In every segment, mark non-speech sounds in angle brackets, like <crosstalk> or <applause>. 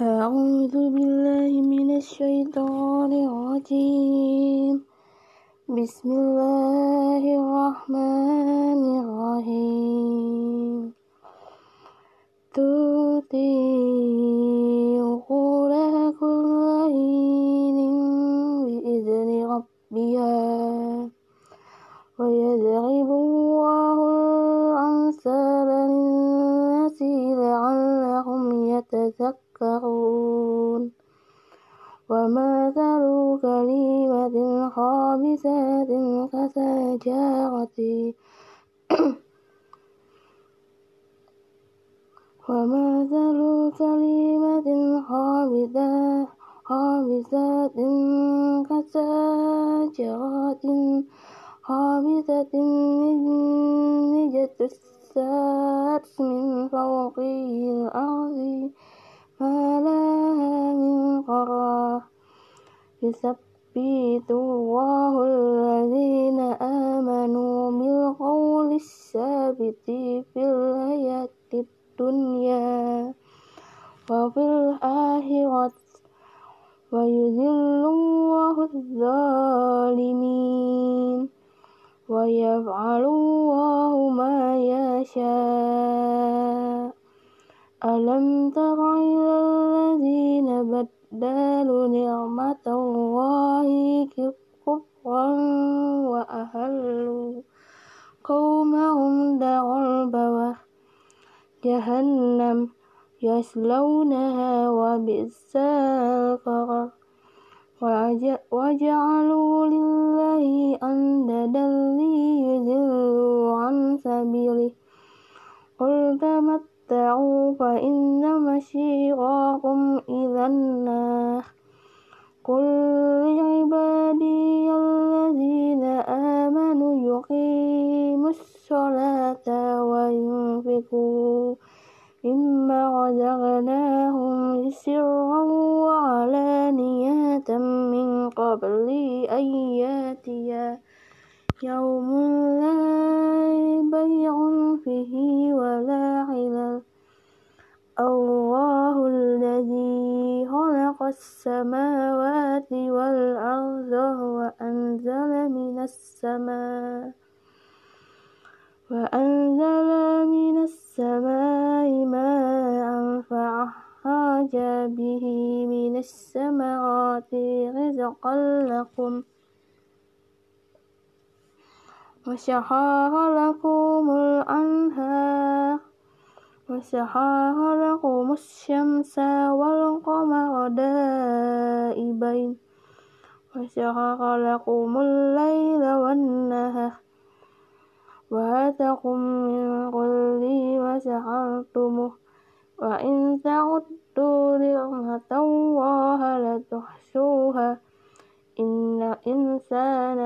أعوذ بالله من الشيطان الرجيم. بسم الله الرحمن الرحيم. تطيع لها كل حين بإذن ربها ويضرب خابثة كشجرة خابثة نجت من فوق الأرض ما لها من قرار يثبت الله الذين آمنوا بالقول الثابت في الحياة يصلونها وبئس القرار وجعلوا لله أندادا ليضلوا عن سبيله قل تمت تَتَّقُوا فَإِنَّ مَصِيرَكُمْ إِلَى لكم. وسخر لكم الأنهار. وسخر لكم الشمس والقمر دائبين. وسخر لكم الليل والنهار. وآتاكم من كل وسخرتموه وإن تعدوا نعمة الله لتحصوها. إن الإنسان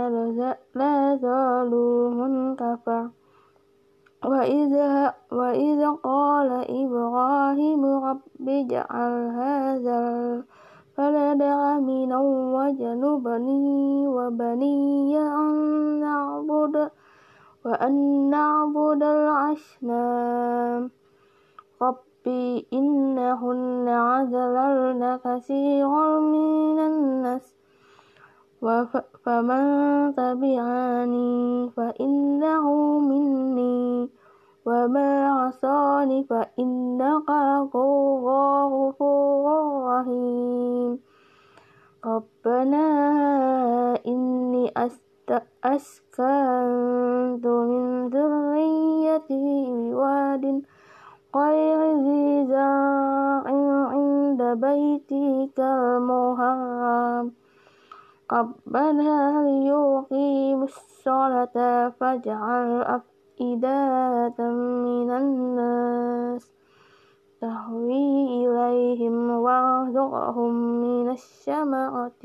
لظلوم كفر وإذا, وإذا قال إبراهيم رب اجعل هذا البلد آمنا وجنبني وبني أن نعبد وأن نعبد الأصنام. ربي إنهن عذللن كثيرا من الناس. فمن تبعني فإنه مني. وما عصاني فإنك غفور رحيم. ربنا إني أسكنت من ذريتي بواد غير ذي زرع عند بيتك المحرم ربنا ليقيم الصلاة فاجعل أفئدة من الناس. تهوي إليهم وارزقهم من الشمرات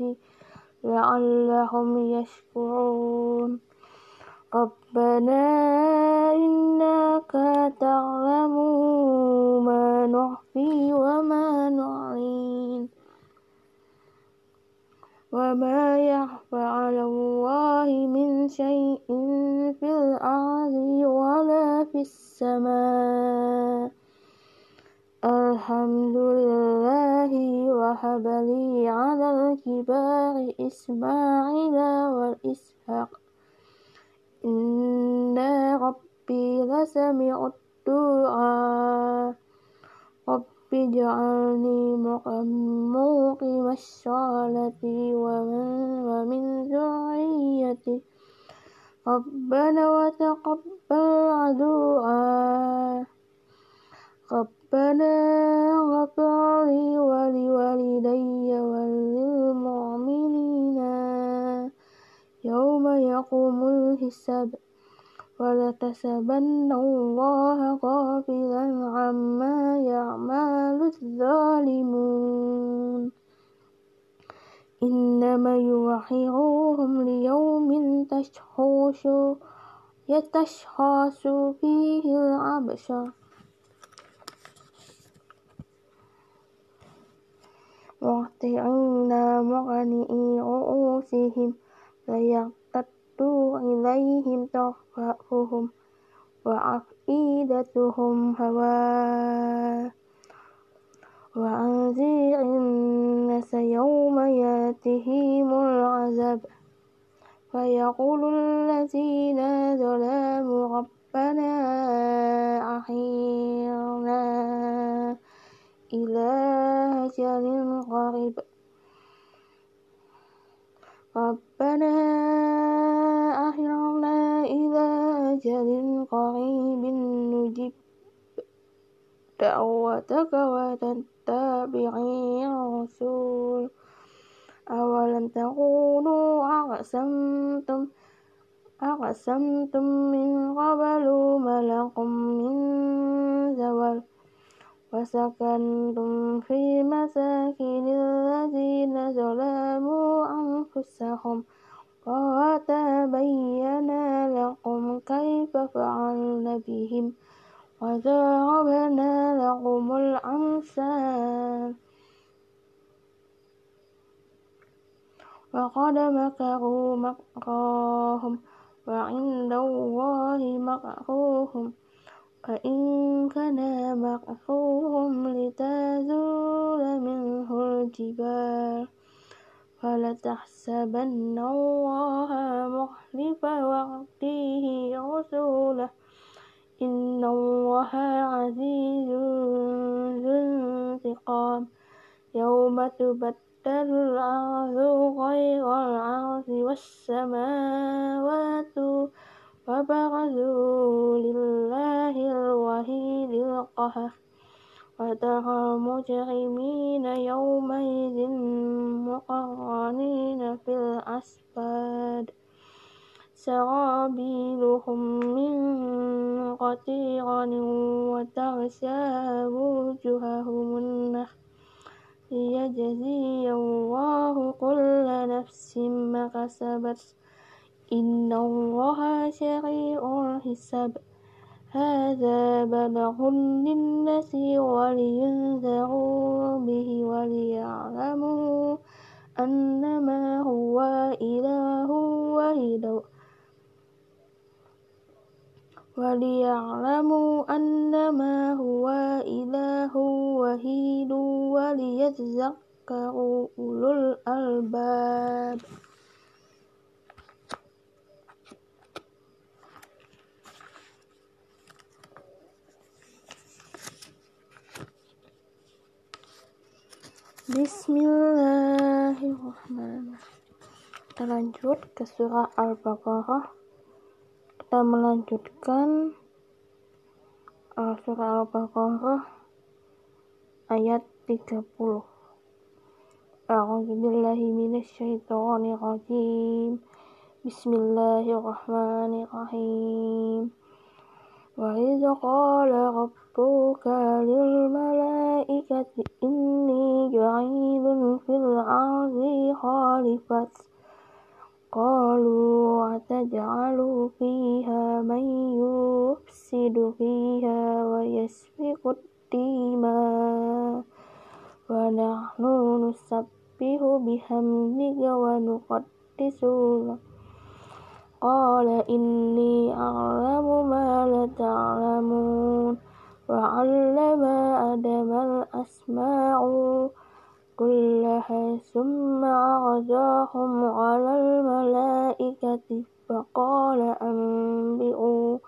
لعلهم يشكرون. ربنا إنك تعلم ما نخفي وما نعلن وما يخفى على الله من شيء في الأرض ولا في السماء الحمد لله وهب لي على الكبار إسماعيل وإسحاق إن ربي لسميع الدعاء رب اجعلني مقيم الصلاة ومن ذريتي ربنا وتقبل دعاء ربنا غفر لي ولوالدي وللمؤمنين يوم يقوم الحساب ولا الله غافلا عما يعمل الظالمون إنما يوحيهم ليوم تشخص يتشخص فيه الأبصار مهطعين مغنئي رؤوسهم فيرتد إليهم ترفعهم وأفئدتهم هواء وأنذر الناس يوم ياتهم العذاب فيقول الذين ظلموا ربنا أحيرنا إلى أجل قريب ربنا أحيرنا إلى أجل قريب نجب دعوتك وتتبعي الرسول. أولم تقولوا أقسمتم أقسمتم من قبل ما لكم من زوال وسكنتم في مساكن الذين ظلموا أنفسهم. وتبين لكم كيف فعلنا بهم وضربنا لهم الأمثال وقد مكروا مكرهم وعند الله مكروهم فإن كان مكروهم لتزول منه الجبال فلا تحسبن الله مخلف وعده رسوله. إن الله عزيز ذو انتقام. يوم تبدل الأرض غير الأرض والسماوات وبرزوا لله الوحيد القهر وترى المجرمين يومئذ مقرنين في الأسفاد. سرابيلهم من قطيران وتغشى وجوههم النار ليجزي الله كل نفس ما كسبت. إن الله سريع الحساب. هذا بلغ للناس ولينذروا به وليعلموا أنما هو إله واحد. وليعلموا أنما هو إله وحيد وليذكروا أولو الألباب. Bismillahirrahmanirrahim. Kita lanjut ke surah Al-Baqarah. Kita melanjutkan uh, surah Al-Baqarah ayat 30. A'udzu billahi minasyaitonir rajim. Bismillahirrahmanirrahim. Wa idza qala rabb ربك للملائكة إني جعيل في الأرض خالفة. قالوا أتجعل فيها من يفسد فيها ويسفك الدماء ونحن نسبح بحمدك ونقدس. قال إني أعلم ما لا تعلمون. وعلم آدم الأسماء كلها ثم عرضهم على الملائكة فقال أنبئوا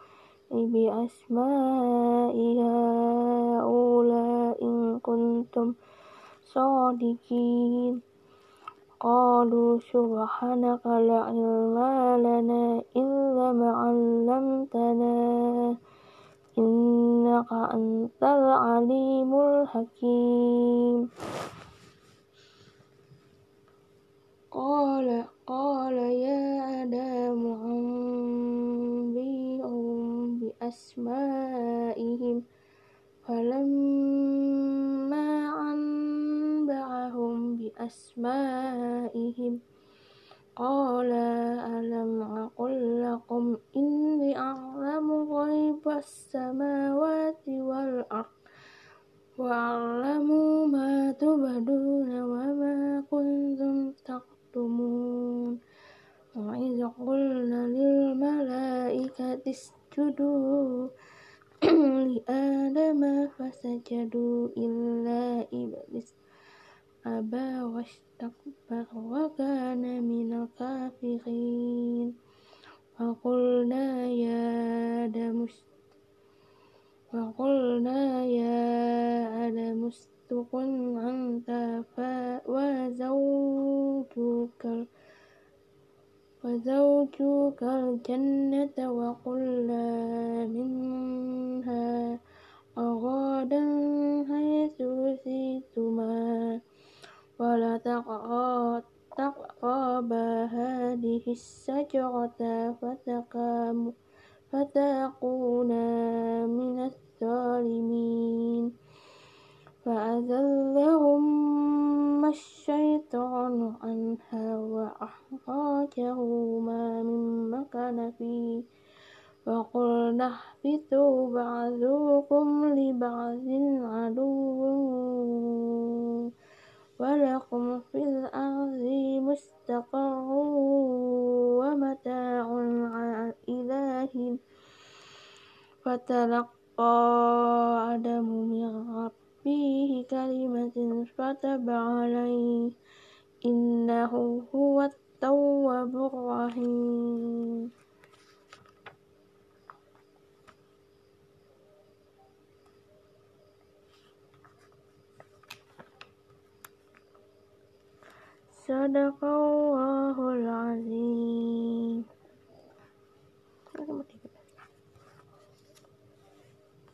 بأسماء هؤلاء إن كنتم صادقين. قالوا سبحانك لا علم لنا إلا ما علمتنا. إنك أنت العليم الحكيم. قال قال يا آدم أنبئهم بأسمائهم. فلما أنبأهم بأسمائهم غيب السماوات والأرض وأعلم ما تبدون وما كنتم تكتمون وإذ قلنا للملائكة اسجدوا <clears throat> لآدم فسجدوا إلا إبليس أبى واستكبر وكان من الكافرين الشجرة فتكونا من الظالمين. فأزلهما الشيطان عنها وأخرجهما مما كان فيه. وقلنا اهبطوا بعضكم لبعض عدو. ولكم في الأرض ومتاع إلى حين فتلقى آدم من ربه كلمة فتب عليه إنه هو التواب الرحيم. صدق